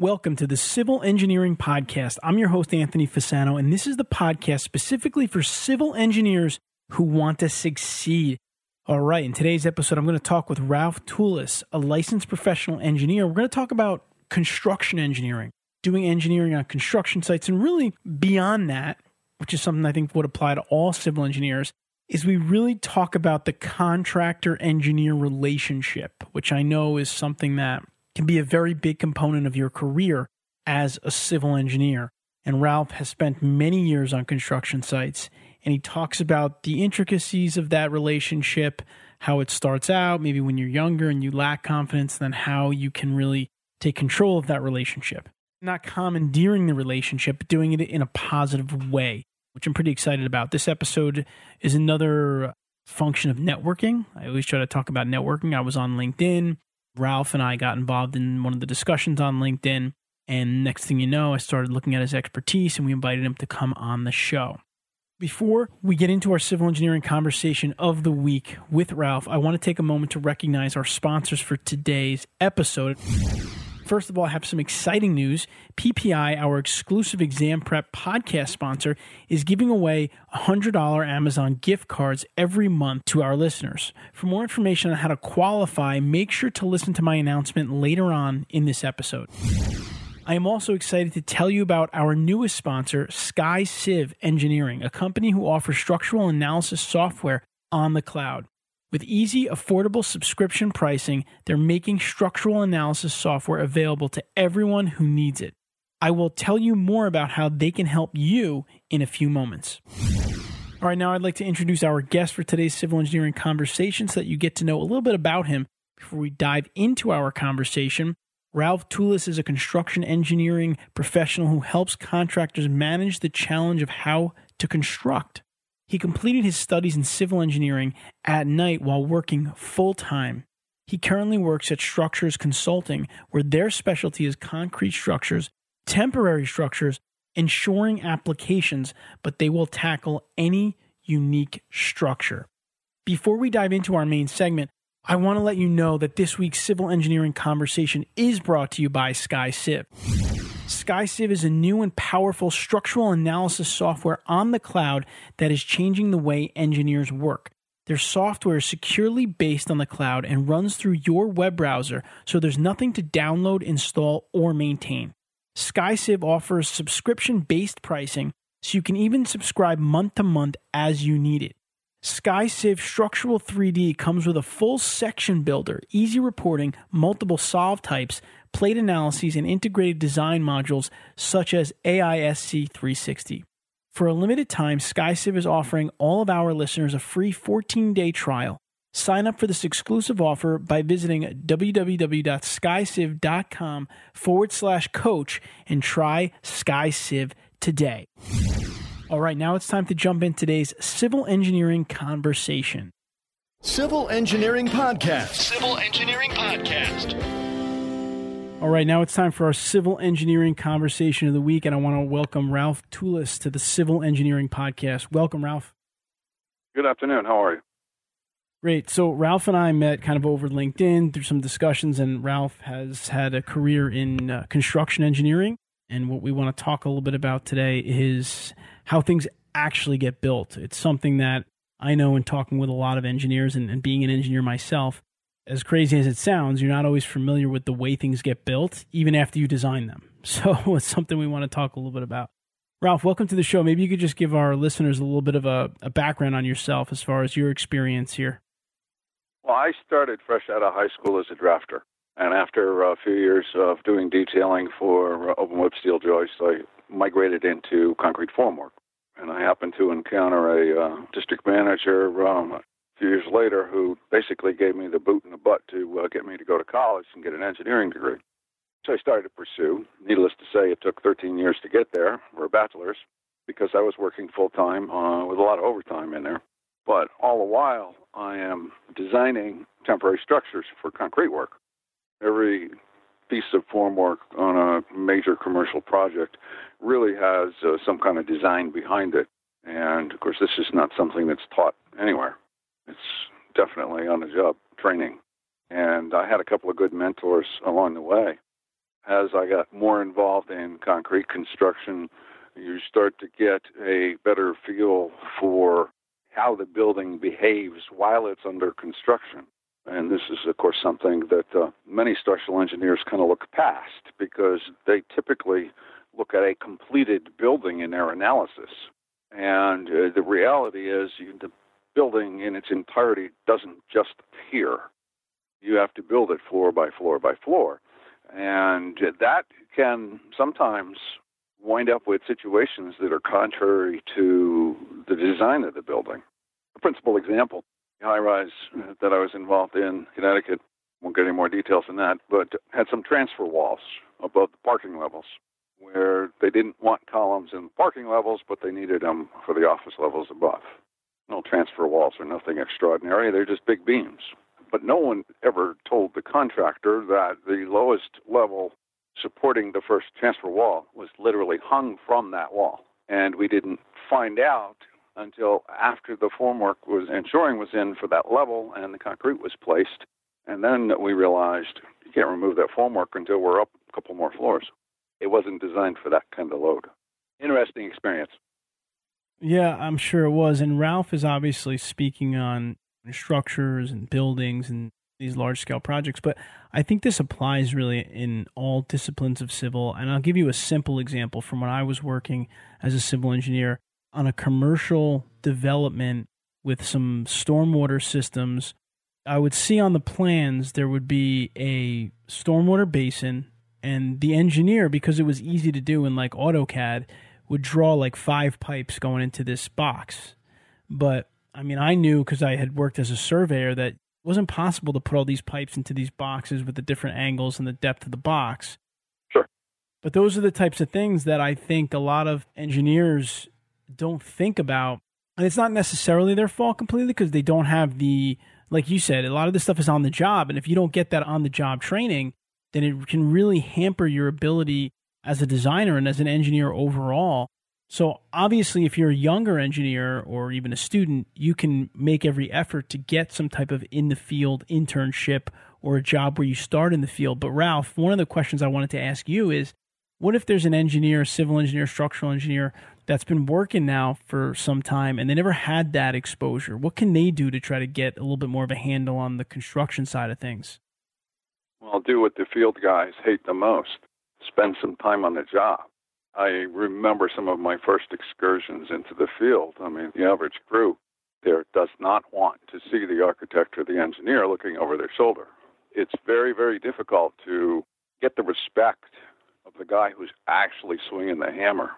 Welcome to the Civil Engineering Podcast. I'm your host, Anthony Fasano, and this is the podcast specifically for civil engineers who want to succeed. All right, in today's episode, I'm going to talk with Ralph Tulis, a licensed professional engineer. We're going to talk about construction engineering, doing engineering on construction sites, and really beyond that, which is something I think would apply to all civil engineers, is we really talk about the contractor engineer relationship, which I know is something that can be a very big component of your career as a civil engineer. And Ralph has spent many years on construction sites, and he talks about the intricacies of that relationship, how it starts out, maybe when you're younger and you lack confidence, then how you can really take control of that relationship. Not commandeering the relationship, but doing it in a positive way, which I'm pretty excited about. This episode is another function of networking. I always try to talk about networking. I was on LinkedIn. Ralph and I got involved in one of the discussions on LinkedIn. And next thing you know, I started looking at his expertise and we invited him to come on the show. Before we get into our civil engineering conversation of the week with Ralph, I want to take a moment to recognize our sponsors for today's episode. First of all, I have some exciting news. PPI, our exclusive exam prep podcast sponsor, is giving away $100 Amazon gift cards every month to our listeners. For more information on how to qualify, make sure to listen to my announcement later on in this episode. I am also excited to tell you about our newest sponsor, SkyCiv Engineering, a company who offers structural analysis software on the cloud. With easy, affordable subscription pricing, they're making structural analysis software available to everyone who needs it. I will tell you more about how they can help you in a few moments. All right, now I'd like to introduce our guest for today's civil engineering conversation so that you get to know a little bit about him before we dive into our conversation. Ralph Tulis is a construction engineering professional who helps contractors manage the challenge of how to construct. He completed his studies in civil engineering at night while working full time. He currently works at Structures Consulting, where their specialty is concrete structures, temporary structures, and shoring applications, but they will tackle any unique structure. Before we dive into our main segment, I want to let you know that this week's civil engineering conversation is brought to you by SkyCiv. SkyCiv is a new and powerful structural analysis software on the cloud that is changing the way engineers work. Their software is securely based on the cloud and runs through your web browser, so there's nothing to download, install, or maintain. SkyCiv offers subscription based pricing, so you can even subscribe month to month as you need it. SkyCiv Structural 3D comes with a full section builder, easy reporting, multiple solve types, plate analyses, and integrated design modules such as AISC 360. For a limited time, SkyCiv is offering all of our listeners a free 14 day trial. Sign up for this exclusive offer by visiting www.skyciv.com forward slash coach and try SkyCiv today. All right, now it's time to jump in today's civil engineering conversation. Civil Engineering Podcast. Civil Engineering Podcast. All right, now it's time for our civil engineering conversation of the week, and I want to welcome Ralph Tulis to the Civil Engineering Podcast. Welcome, Ralph. Good afternoon. How are you? Great. So Ralph and I met kind of over LinkedIn through some discussions, and Ralph has had a career in uh, construction engineering. And what we want to talk a little bit about today is how things actually get built. It's something that I know in talking with a lot of engineers and, and being an engineer myself as crazy as it sounds, you're not always familiar with the way things get built, even after you design them. So it's something we want to talk a little bit about. Ralph, welcome to the show. Maybe you could just give our listeners a little bit of a, a background on yourself as far as your experience here. Well, I started fresh out of high school as a drafter. And after a few years of doing detailing for open web steel joists, I migrated into concrete formwork. And I happened to encounter a uh, district manager um, few years later who basically gave me the boot in the butt to uh, get me to go to college and get an engineering degree. So I started to pursue. Needless to say it took 13 years to get there for a bachelor's because I was working full time uh, with a lot of overtime in there. But all the while, I am designing temporary structures for concrete work. Every piece of formwork on a major commercial project really has uh, some kind of design behind it. And of course, this is not something that's taught anywhere. It's definitely on the job training. And I had a couple of good mentors along the way. As I got more involved in concrete construction, you start to get a better feel for how the building behaves while it's under construction. And this is, of course, something that uh, many structural engineers kind of look past because they typically look at a completed building in their analysis. And uh, the reality is, you, the building in its entirety doesn't just appear. You have to build it floor by floor by floor. And that can sometimes wind up with situations that are contrary to the design of the building. A principal example the high rise uh, that I was involved in Connecticut, won't get any more details than that, but had some transfer walls above the parking levels where they didn't want columns in the parking levels, but they needed them for the office levels above. No transfer walls are nothing extraordinary, they're just big beams. But no one ever told the contractor that the lowest level supporting the first transfer wall was literally hung from that wall. And we didn't find out until after the formwork was and shoring was in for that level and the concrete was placed. And then we realized you can't remove that formwork until we're up a couple more floors. It wasn't designed for that kind of load. Interesting experience. Yeah, I'm sure it was. And Ralph is obviously speaking on structures and buildings and these large scale projects, but I think this applies really in all disciplines of civil. And I'll give you a simple example from when I was working as a civil engineer on a commercial development with some stormwater systems. I would see on the plans there would be a stormwater basin, and the engineer, because it was easy to do in like AutoCAD, would draw like five pipes going into this box. But I mean, I knew because I had worked as a surveyor that it wasn't possible to put all these pipes into these boxes with the different angles and the depth of the box. Sure. But those are the types of things that I think a lot of engineers don't think about. And it's not necessarily their fault completely because they don't have the, like you said, a lot of this stuff is on the job. And if you don't get that on the job training, then it can really hamper your ability as a designer and as an engineer overall. So obviously, if you're a younger engineer or even a student, you can make every effort to get some type of in the field internship or a job where you start in the field. But Ralph, one of the questions I wanted to ask you is what if there's an engineer, civil engineer, structural engineer that's been working now for some time and they never had that exposure? What can they do to try to get a little bit more of a handle on the construction side of things? Well, do what the field guys hate the most spend some time on the job. I remember some of my first excursions into the field. I mean, the average crew there does not want to see the architect or the engineer looking over their shoulder. It's very, very difficult to get the respect of the guy who's actually swinging the hammer,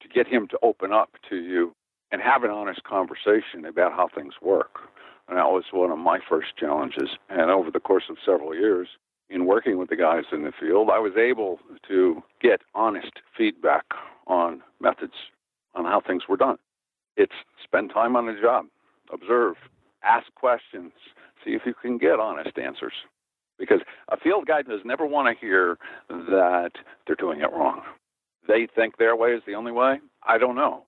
to get him to open up to you and have an honest conversation about how things work. And that was one of my first challenges. And over the course of several years, in working with the guys in the field, I was able to get honest feedback on methods, on how things were done. It's spend time on the job, observe, ask questions, see if you can get honest answers because a field guy does never want to hear that they're doing it wrong. They think their way is the only way. I don't know.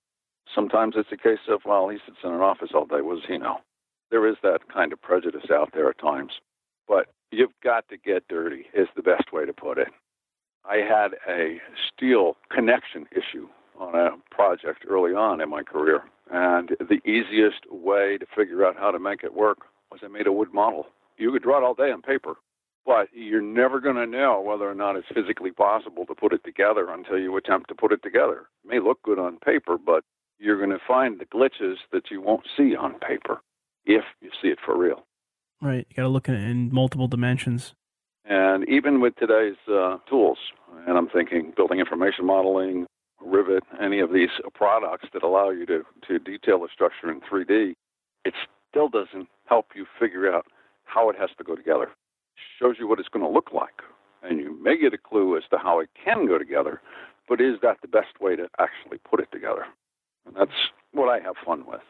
Sometimes it's a case of, well, he sits in an office all day. What does he know? There is that kind of prejudice out there at times. But you've got to get dirty, is the best way to put it. I had a steel connection issue on a project early on in my career. And the easiest way to figure out how to make it work was I made a wood model. You could draw it all day on paper, but you're never going to know whether or not it's physically possible to put it together until you attempt to put it together. It may look good on paper, but you're going to find the glitches that you won't see on paper if you see it for real. Right. You got to look at it in multiple dimensions. And even with today's uh, tools, and I'm thinking building information modeling, Revit, any of these products that allow you to, to detail a structure in 3D, it still doesn't help you figure out how it has to go together It shows you what it's going to look like, and you may get a clue as to how it can go together, but is that the best way to actually put it together? And that's what I have fun with.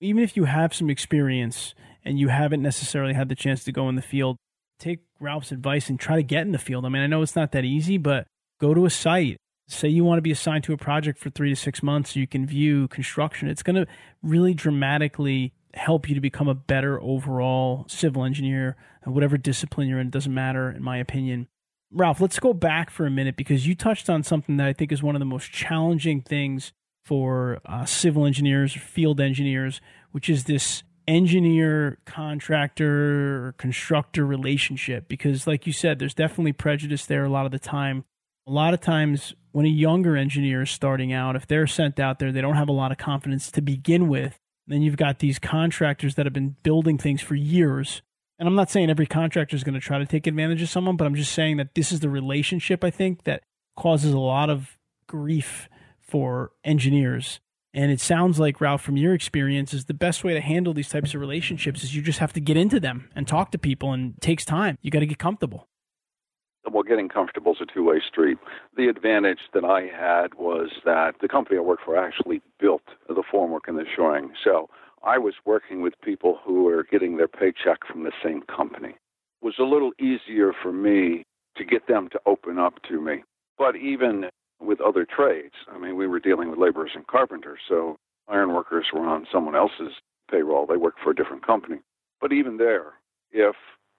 Even if you have some experience and you haven't necessarily had the chance to go in the field, take Ralph's advice and try to get in the field. I mean, I know it's not that easy, but go to a site. Say you want to be assigned to a project for three to six months so you can view construction. It's going to really dramatically help you to become a better overall civil engineer, whatever discipline you're in. It doesn't matter, in my opinion. Ralph, let's go back for a minute because you touched on something that I think is one of the most challenging things for uh, civil engineers, field engineers, which is this engineer contractor or constructor relationship. Because, like you said, there's definitely prejudice there a lot of the time. A lot of times, when a younger engineer is starting out, if they're sent out there, they don't have a lot of confidence to begin with. Then you've got these contractors that have been building things for years and I'm not saying every contractor is going to try to take advantage of someone, but I'm just saying that this is the relationship I think that causes a lot of grief for engineers. And it sounds like Ralph, from your experience, is the best way to handle these types of relationships is you just have to get into them and talk to people, and it takes time. You got to get comfortable. Well, getting comfortable is a two-way street. The advantage that I had was that the company I worked for actually built the formwork and the shoring. So I was working with people who were getting their paycheck from the same company. It was a little easier for me to get them to open up to me. But even with other trades, I mean, we were dealing with laborers and carpenters, so iron workers were on someone else's payroll. They worked for a different company. But even there, if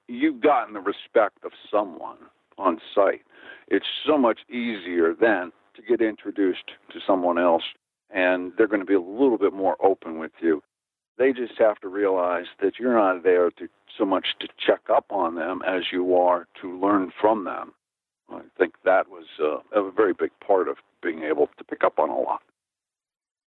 you've gotten the respect of someone on site, it's so much easier then to get introduced to someone else, and they're going to be a little bit more open with you. They just have to realize that you're not there to so much to check up on them as you are to learn from them. I think that was uh, a very big part of being able to pick up on a lot.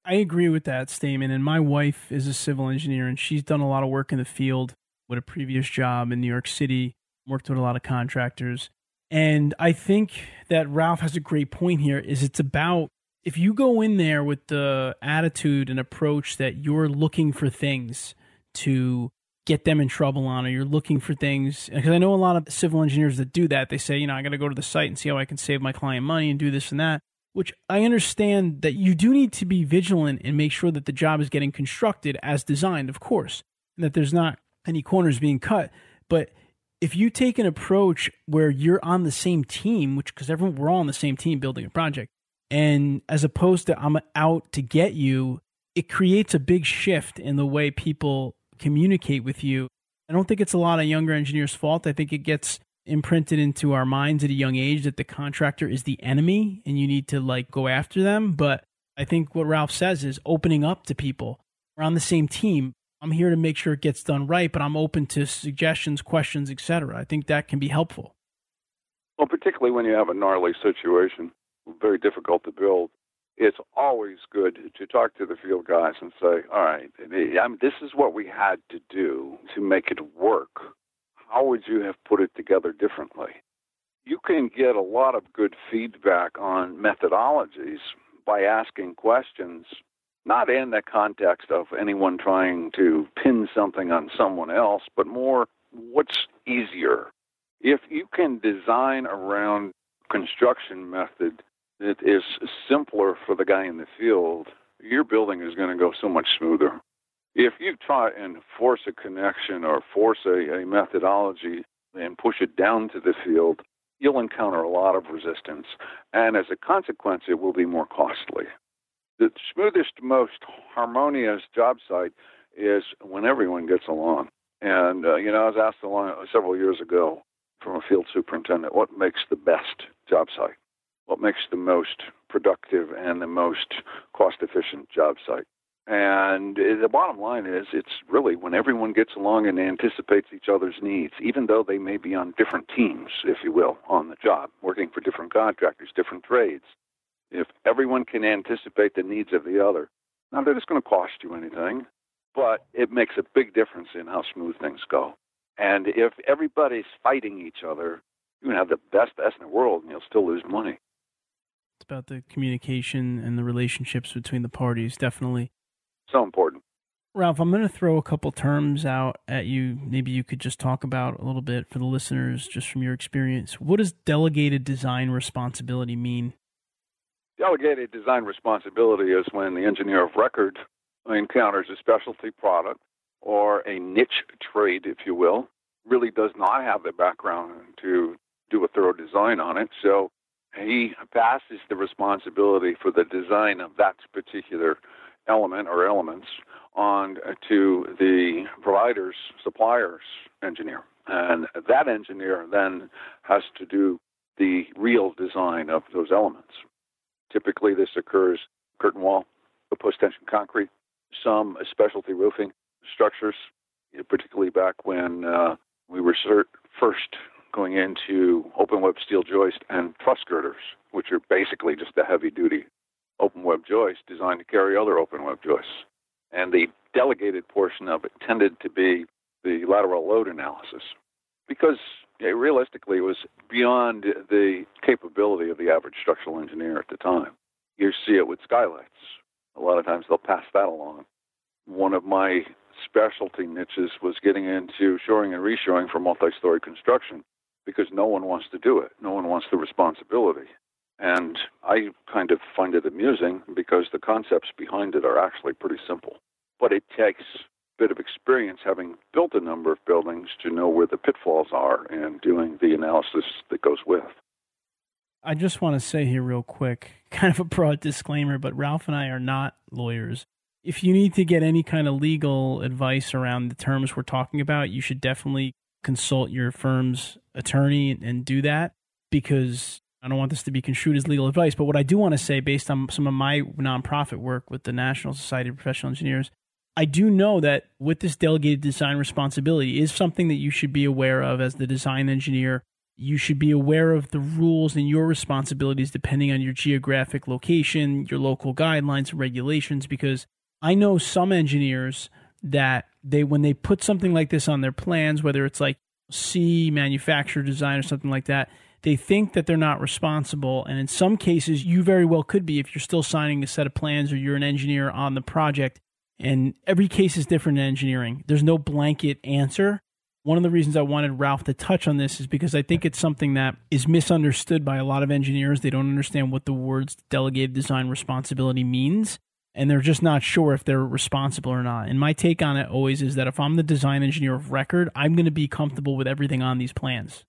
I agree with that statement. And my wife is a civil engineer, and she's done a lot of work in the field with a previous job in New York City, worked with a lot of contractors. And I think that Ralph has a great point here is it's about if you go in there with the attitude and approach that you're looking for things to get them in trouble on, or you're looking for things, because I know a lot of civil engineers that do that. They say, you know, I got to go to the site and see how I can save my client money and do this and that, which I understand that you do need to be vigilant and make sure that the job is getting constructed as designed, of course, and that there's not any corners being cut. But if you take an approach where you're on the same team, which because everyone we're all on the same team building a project, and as opposed to I'm out to get you, it creates a big shift in the way people communicate with you. I don't think it's a lot of younger engineers' fault. I think it gets imprinted into our minds at a young age that the contractor is the enemy and you need to like go after them. But I think what Ralph says is opening up to people. We're on the same team. I'm here to make sure it gets done right, but I'm open to suggestions, questions, etc. I think that can be helpful. Well, particularly when you have a gnarly situation very difficult to build, it's always good to talk to the field guys and say, all right, this is what we had to do to make it work. How would you have put it together differently? You can get a lot of good feedback on methodologies by asking questions, not in the context of anyone trying to pin something on someone else, but more what's easier. If you can design around construction method it is simpler for the guy in the field, your building is going to go so much smoother. If you try and force a connection or force a, a methodology and push it down to the field, you'll encounter a lot of resistance. And as a consequence, it will be more costly. The smoothest, most harmonious job site is when everyone gets along. And, uh, you know, I was asked along, several years ago from a field superintendent, what makes the best job site? What makes the most productive and the most cost efficient job site. And the bottom line is, it's really when everyone gets along and anticipates each other's needs, even though they may be on different teams, if you will, on the job, working for different contractors, different trades. If everyone can anticipate the needs of the other, not that it's going to cost you anything, but it makes a big difference in how smooth things go. And if everybody's fighting each other, you can have the best best in the world and you'll still lose money about the communication and the relationships between the parties, definitely. So important. Ralph, I'm going to throw a couple terms out at you. Maybe you could just talk about a little bit for the listeners, just from your experience. What does delegated design responsibility mean? Delegated design responsibility is when the engineer of record encounters a specialty product or a niche trade, if you will, really does not have the background to do a thorough design on it. So he passes the responsibility for the design of that particular element or elements on to the provider's supplier's engineer. And that engineer then has to do the real design of those elements. Typically, this occurs curtain wall, post tension concrete, some specialty roofing structures, particularly back when uh, we were first going into open web steel joist and truss girders, which are basically just a heavy duty open web joist designed to carry other open web joists. And the delegated portion of it tended to be the lateral load analysis because yeah, realistically it was beyond the capability of the average structural engineer at the time. You see it with skylights. A lot of times they'll pass that along. One of my specialty niches was getting into shoring and reshoring for multi story construction because no one wants to do it. No one wants the responsibility. And I kind of find it amusing because the concepts behind it are actually pretty simple. But it takes a bit of experience having built a number of buildings to know where the pitfalls are and doing the analysis that goes with. I just want to say here, real quick, kind of a broad disclaimer, but Ralph and I are not lawyers. If you need to get any kind of legal advice around the terms we're talking about, you should definitely consult your firm's attorney and do that because I don't want this to be construed as legal advice, but what I do want to say, based on some of my nonprofit work with the National Society of Professional Engineers, I do know that with this delegated design responsibility is something that you should be aware of as the design engineer. You should be aware of the rules and your responsibilities depending on your geographic location, your local guidelines and regulations, because I know some engineers that they when they put something like this on their plans, whether it's like C manufacturer design or something like that, they think that they're not responsible. And in some cases, you very well could be if you're still signing a set of plans or you're an engineer on the project. And every case is different in engineering. There's no blanket answer. One of the reasons I wanted Ralph to touch on this is because I think it's something that is misunderstood by a lot of engineers. They don't understand what the words delegated design responsibility means and they're just not sure if they're responsible or not. And my take on it always is that if I'm the design engineer of record, I'm going to be comfortable with everything on these plans.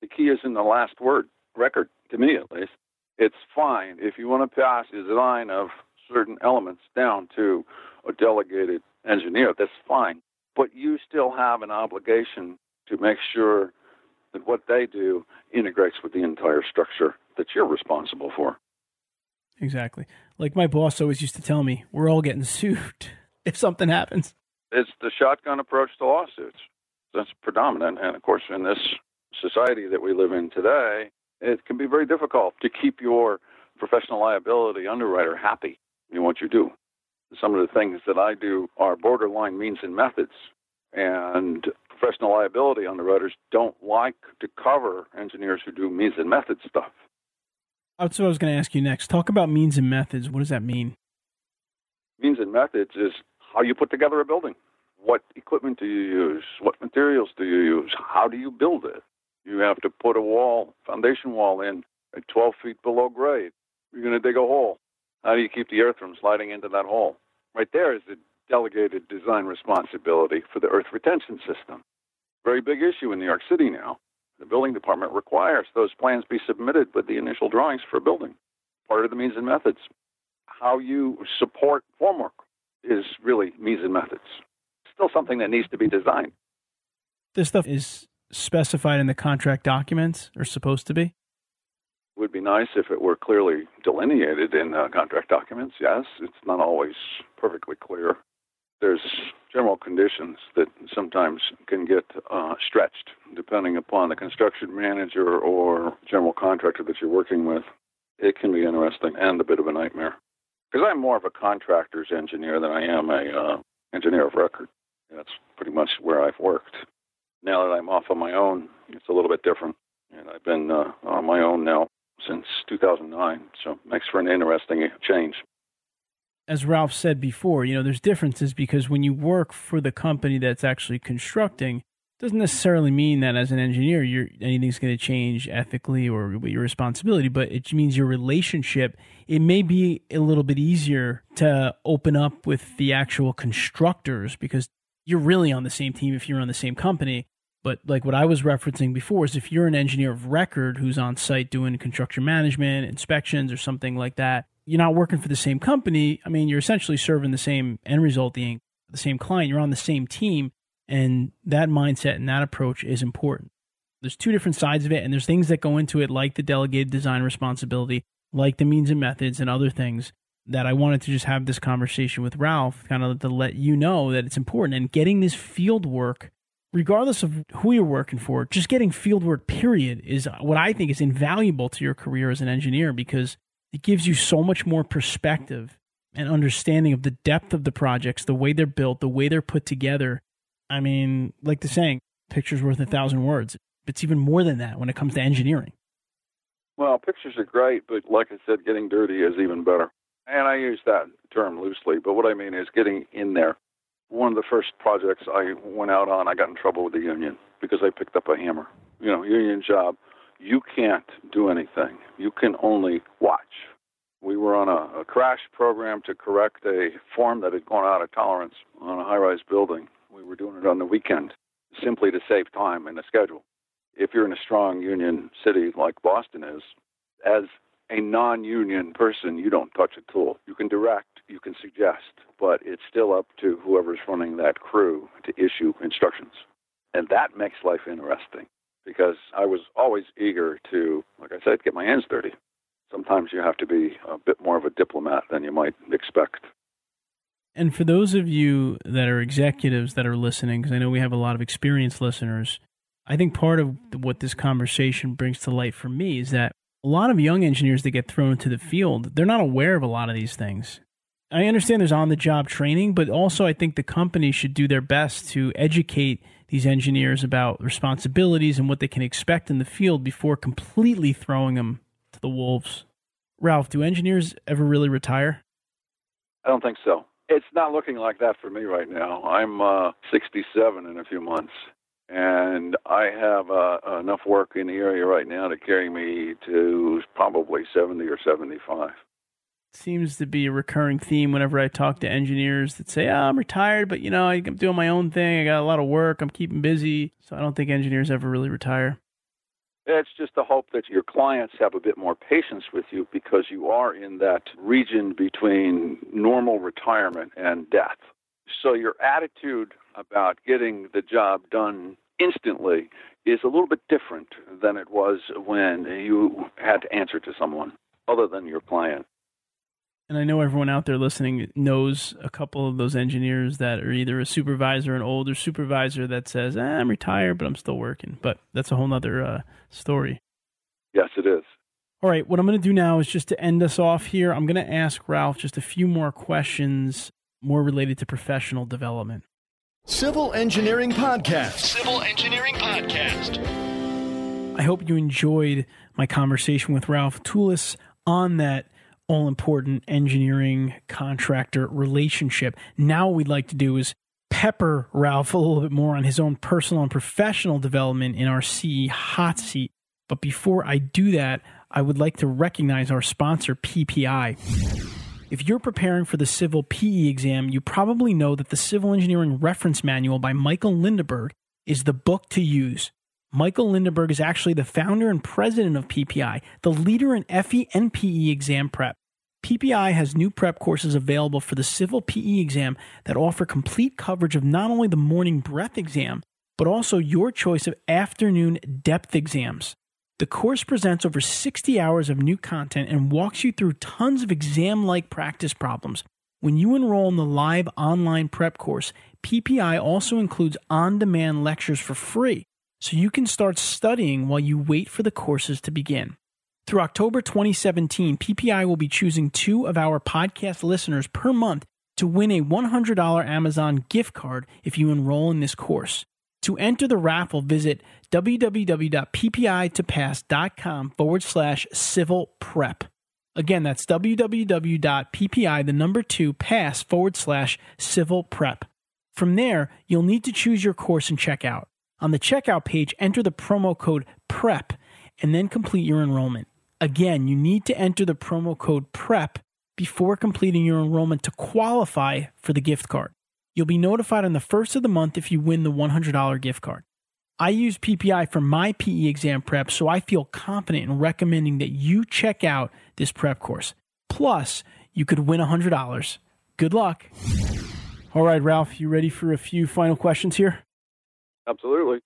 The key is in the last word, record, to me at least. It's fine if you want to pass design of certain elements down to a delegated engineer, that's fine. But you still have an obligation to make sure that what they do integrates with the entire structure that you're responsible for. Exactly. Like my boss always used to tell me, we're all getting sued if something happens. It's the shotgun approach to lawsuits. That's predominant. And of course, in this society that we live in today, it can be very difficult to keep your professional liability underwriter happy in what you do. Some of the things that I do are borderline means and methods. And professional liability underwriters don't like to cover engineers who do means and methods stuff. That's what I was going to ask you next. Talk about means and methods. What does that mean? Means and methods is how you put together a building. What equipment do you use? What materials do you use? How do you build it? You have to put a wall, foundation wall in at 12 feet below grade. You're going to dig a hole. How do you keep the earth from sliding into that hole? Right there is the delegated design responsibility for the earth retention system. Very big issue in New York City now. The building department requires those plans be submitted with the initial drawings for a building. Part of the means and methods. How you support formwork is really means and methods. Still something that needs to be designed. This stuff is specified in the contract documents, or supposed to be? Would be nice if it were clearly delineated in uh, contract documents, yes. It's not always perfectly clear. There's general conditions that sometimes can get uh, stretched depending upon the construction manager or general contractor that you're working with. It can be interesting and a bit of a nightmare because I'm more of a contractor's engineer than I am a uh, engineer of record. That's pretty much where I've worked. Now that I'm off on my own, it's a little bit different, and I've been uh, on my own now since 2009, so makes for an interesting change. As Ralph said before, you know, there's differences because when you work for the company that's actually constructing, doesn't necessarily mean that as an engineer you're anything's going to change ethically or your responsibility but it means your relationship it may be a little bit easier to open up with the actual constructors because you're really on the same team if you're on the same company. But like what i was referencing before is if you're an engineer of record who's on site doing construction management inspections or something like that you're not working for the same company i mean you're essentially serving the same end result the, the same client you're on the same team and that mindset and that approach is important. There's two different sides of it, and there's things that go into it, like the delegated design responsibility, like the means and methods, and other things that I wanted to just have this conversation with Ralph, kind of to let you know that it's important. And getting this field work, regardless of who you're working for, just getting field work, period, is what I think is invaluable to your career as an engineer because it gives you so much more perspective and understanding of the depth of the projects, the way they're built, the way they're put together, I mean, like the saying, picture's worth a thousand words. It's even more than that when it comes to engineering. Well, pictures are great, but like I said, getting dirty is even better. And I use that term loosely, but what I mean is getting in there. One of the first projects I went out on, I got in trouble with the union because I picked up a hammer. You know, union job. You can't do anything. You can only watch. We were on a, a crash program to correct a form that had gone out of tolerance on a high rise building we were doing it on the weekend simply to save time in the schedule. If you're in a strong union city like Boston is, as a non union person, you don't touch a tool. You can direct, you can suggest, but it's still up to whoever's running that crew to issue instructions. And that makes life interesting because I was always eager to, like I said, get my hands dirty. Sometimes you have to be a bit more of a diplomat than you might expect. And for those of you that are executives that are listening, because I know we have a lot of experienced listeners, I think part of what this conversation brings to light for me is that a lot of young engineers that get thrown into the field, they're not aware of a lot of these things. I understand there's on the job training, but also I think the company should do their best to educate these engineers about responsibilities and what they can expect in the field before completely throwing them to the wolves. Ralph, do engineers ever really retire? I don't think so. It's not looking like that for me right now. I'm uh, 67 in a few months, and I have uh, enough work in the area right now to carry me to probably 70 or 75. Seems to be a recurring theme whenever I talk to engineers that say, oh, I'm retired, but you know, I'm doing my own thing. I got a lot of work. I'm keeping busy. So I don't think engineers ever really retire. It's just the hope that your clients have a bit more patience with you because you are in that region between normal retirement and death. So your attitude about getting the job done instantly is a little bit different than it was when you had to answer to someone other than your client and I know everyone out there listening knows a couple of those engineers that are either a supervisor, an older supervisor that says, eh, "I'm retired, but I'm still working." But that's a whole other uh, story. Yes, it is. All right, what I'm going to do now is just to end us off here. I'm going to ask Ralph just a few more questions, more related to professional development. Civil Engineering Podcast. Civil Engineering Podcast. I hope you enjoyed my conversation with Ralph Tulis on that all important engineering contractor relationship. Now, what we'd like to do is pepper Ralph a little bit more on his own personal and professional development in our CE hot seat. But before I do that, I would like to recognize our sponsor, PPI. If you're preparing for the civil PE exam, you probably know that the Civil Engineering Reference Manual by Michael Lindeburg is the book to use. Michael Lindeburg is actually the founder and president of PPI, the leader in FE and PE exam prep. PPI has new prep courses available for the civil PE exam that offer complete coverage of not only the morning breadth exam, but also your choice of afternoon depth exams. The course presents over 60 hours of new content and walks you through tons of exam like practice problems. When you enroll in the live online prep course, PPI also includes on demand lectures for free so you can start studying while you wait for the courses to begin. Through October 2017, PPI will be choosing two of our podcast listeners per month to win a $100 Amazon gift card if you enroll in this course. To enter the raffle, visit www.ppitopass.com forward slash civil prep. Again, that's www.ppi, the number two, pass forward slash civil prep. From there, you'll need to choose your course and check out. On the checkout page, enter the promo code PREP and then complete your enrollment. Again, you need to enter the promo code PREP before completing your enrollment to qualify for the gift card. You'll be notified on the first of the month if you win the $100 gift card. I use PPI for my PE exam prep, so I feel confident in recommending that you check out this prep course. Plus, you could win $100. Good luck. All right, Ralph, you ready for a few final questions here? Absolutely.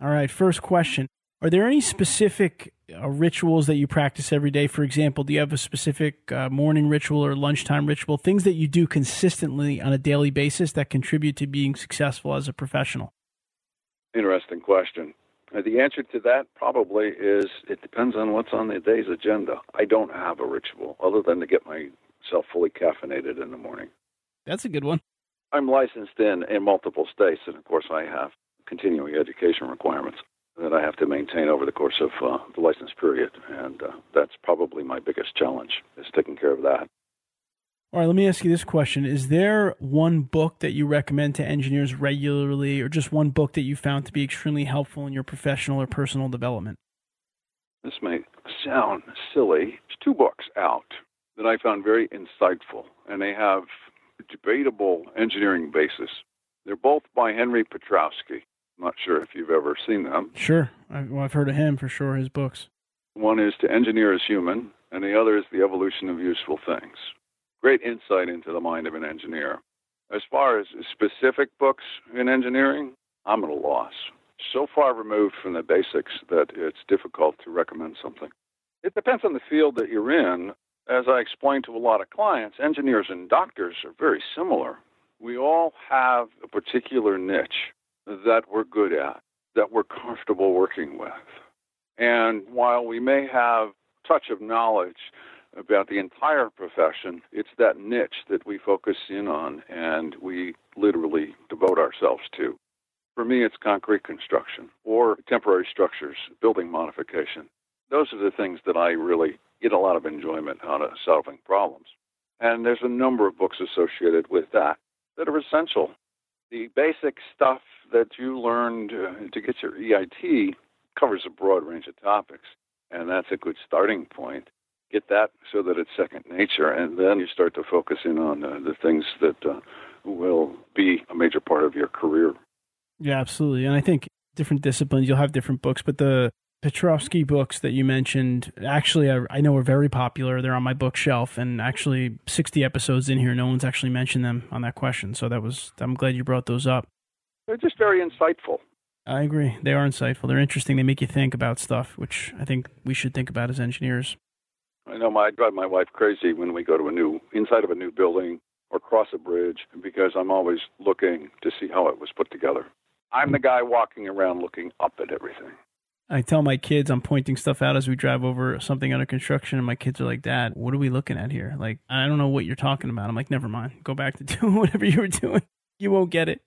All right, first question. Are there any specific uh, rituals that you practice every day? For example, do you have a specific uh, morning ritual or lunchtime ritual? Things that you do consistently on a daily basis that contribute to being successful as a professional? Interesting question. Uh, the answer to that probably is it depends on what's on the day's agenda. I don't have a ritual other than to get myself fully caffeinated in the morning. That's a good one. I'm licensed in, in multiple states, and of course, I have continuing education requirements that I have to maintain over the course of uh, the license period, and uh, that's probably my biggest challenge is taking care of that. All right, let me ask you this question. Is there one book that you recommend to engineers regularly, or just one book that you found to be extremely helpful in your professional or personal development? This may sound silly. There's two books out that I found very insightful, and they have a debatable engineering basis. They're both by Henry Petroski. I'm not sure if you've ever seen them. Sure. I've, well, I've heard of him for sure, his books. One is To Engineer Is Human, and the other is The Evolution of Useful Things great insight into the mind of an engineer. As far as specific books in engineering, I'm at a loss. So far removed from the basics that it's difficult to recommend something. It depends on the field that you're in. As I explain to a lot of clients, engineers and doctors are very similar. We all have a particular niche that we're good at, that we're comfortable working with. And while we may have touch of knowledge about the entire profession. It's that niche that we focus in on and we literally devote ourselves to. For me, it's concrete construction or temporary structures, building modification. Those are the things that I really get a lot of enjoyment out of solving problems. And there's a number of books associated with that that are essential. The basic stuff that you learned uh, to get your EIT covers a broad range of topics, and that's a good starting point get that so that it's second nature, and then you start to focus in on uh, the things that uh, will be a major part of your career. Yeah, absolutely. And I think different disciplines, you'll have different books, but the Petroski books that you mentioned, actually, I, I, know are very popular. They're on my bookshelf, and actually, 60 episodes in here, no one's actually mentioned them on that question. So that was, I'm glad you brought those up. They're just very insightful. I agree. They are insightful. They're interesting. They make you think about stuff, which I think we should think about as engineers. I know my, I drive my wife crazy when we go to a new inside of a new building or cross a bridge because I'm always looking to see how it was put together. I'm the guy walking around looking up at everything. I tell my kids I'm pointing stuff out as we drive over something under construction, and my kids are like, "Dad, what are we looking at here? Like, I don't know what you're talking about." I'm like, "Never mind. Go back to doing whatever you were doing. You won't get it."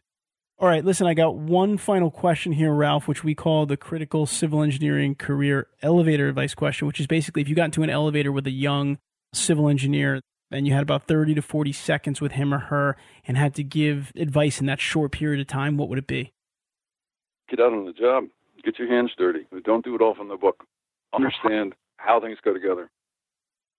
All right, listen, I got one final question here, Ralph, which we call the critical civil engineering career elevator advice question, which is basically if you got into an elevator with a young civil engineer and you had about 30 to 40 seconds with him or her and had to give advice in that short period of time, what would it be? Get out on the job. Get your hands dirty. Don't do it all from the book. Understand how things go together.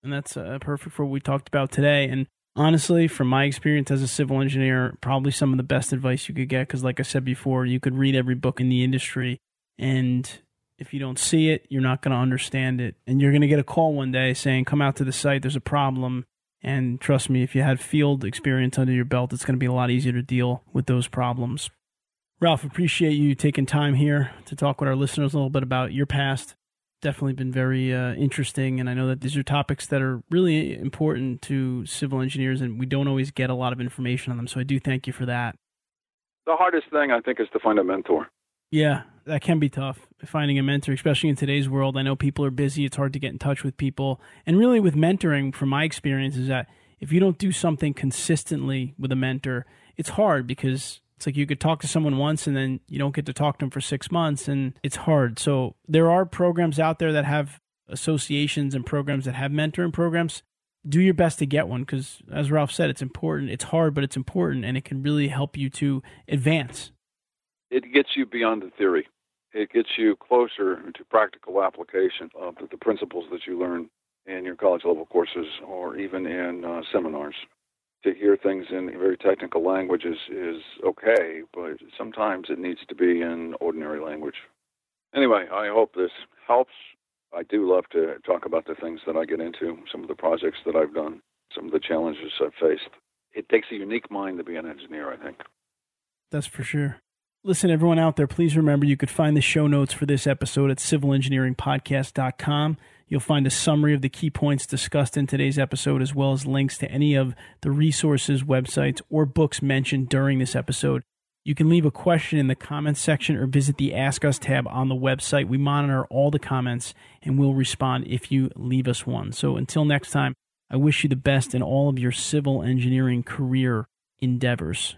And that's uh, perfect for what we talked about today. And honestly, from my experience as a civil engineer, probably some of the best advice you could get. Because, like I said before, you could read every book in the industry, and if you don't see it, you're not going to understand it. And you're going to get a call one day saying, Come out to the site, there's a problem. And trust me, if you had field experience under your belt, it's going to be a lot easier to deal with those problems. Ralph, appreciate you taking time here to talk with our listeners a little bit about your past definitely been very uh, interesting. And I know that these are topics that are really important to civil engineers, and we don't always get a lot of information on them. So I do thank you for that. The hardest thing, I think, is to find a mentor. Yeah, that can be tough. Finding a mentor, especially in today's world. I know people are busy. It's hard to get in touch with people. And really, with mentoring, from my experience, is that if you don't do something consistently with a mentor, it's hard because it's like you could talk to someone once and then you don't get to talk to them for six months, and it's hard. So there are programs out there that have associations and programs that have mentoring programs, do your best to get one because, as Ralph said, it's important. It's hard, but it's important, and it can really help you to advance. It gets you beyond the theory. It gets you closer to practical application of the principles that you learn in your college level courses or even in uh, seminars. To hear things in very technical language is, is okay, but sometimes it needs to be in ordinary language. Anyway, I hope this helps. I do love to talk about the things that I get into, some of the projects that I've done, some of the challenges I've faced. It takes a unique mind to be an engineer, I think. That's for sure. Listen, everyone out there, please remember you could find the show notes for this episode at civilengineeringpodcast.com. You'll find a summary of the key points discussed in today's episode, as well as links to any of the resources, websites, or books mentioned during this episode. You can leave a question in the comments section or visit the Ask Us tab on the website. We monitor all the comments and we'll respond if you leave us one. So until next time, I wish you the best in all of your civil engineering career endeavors.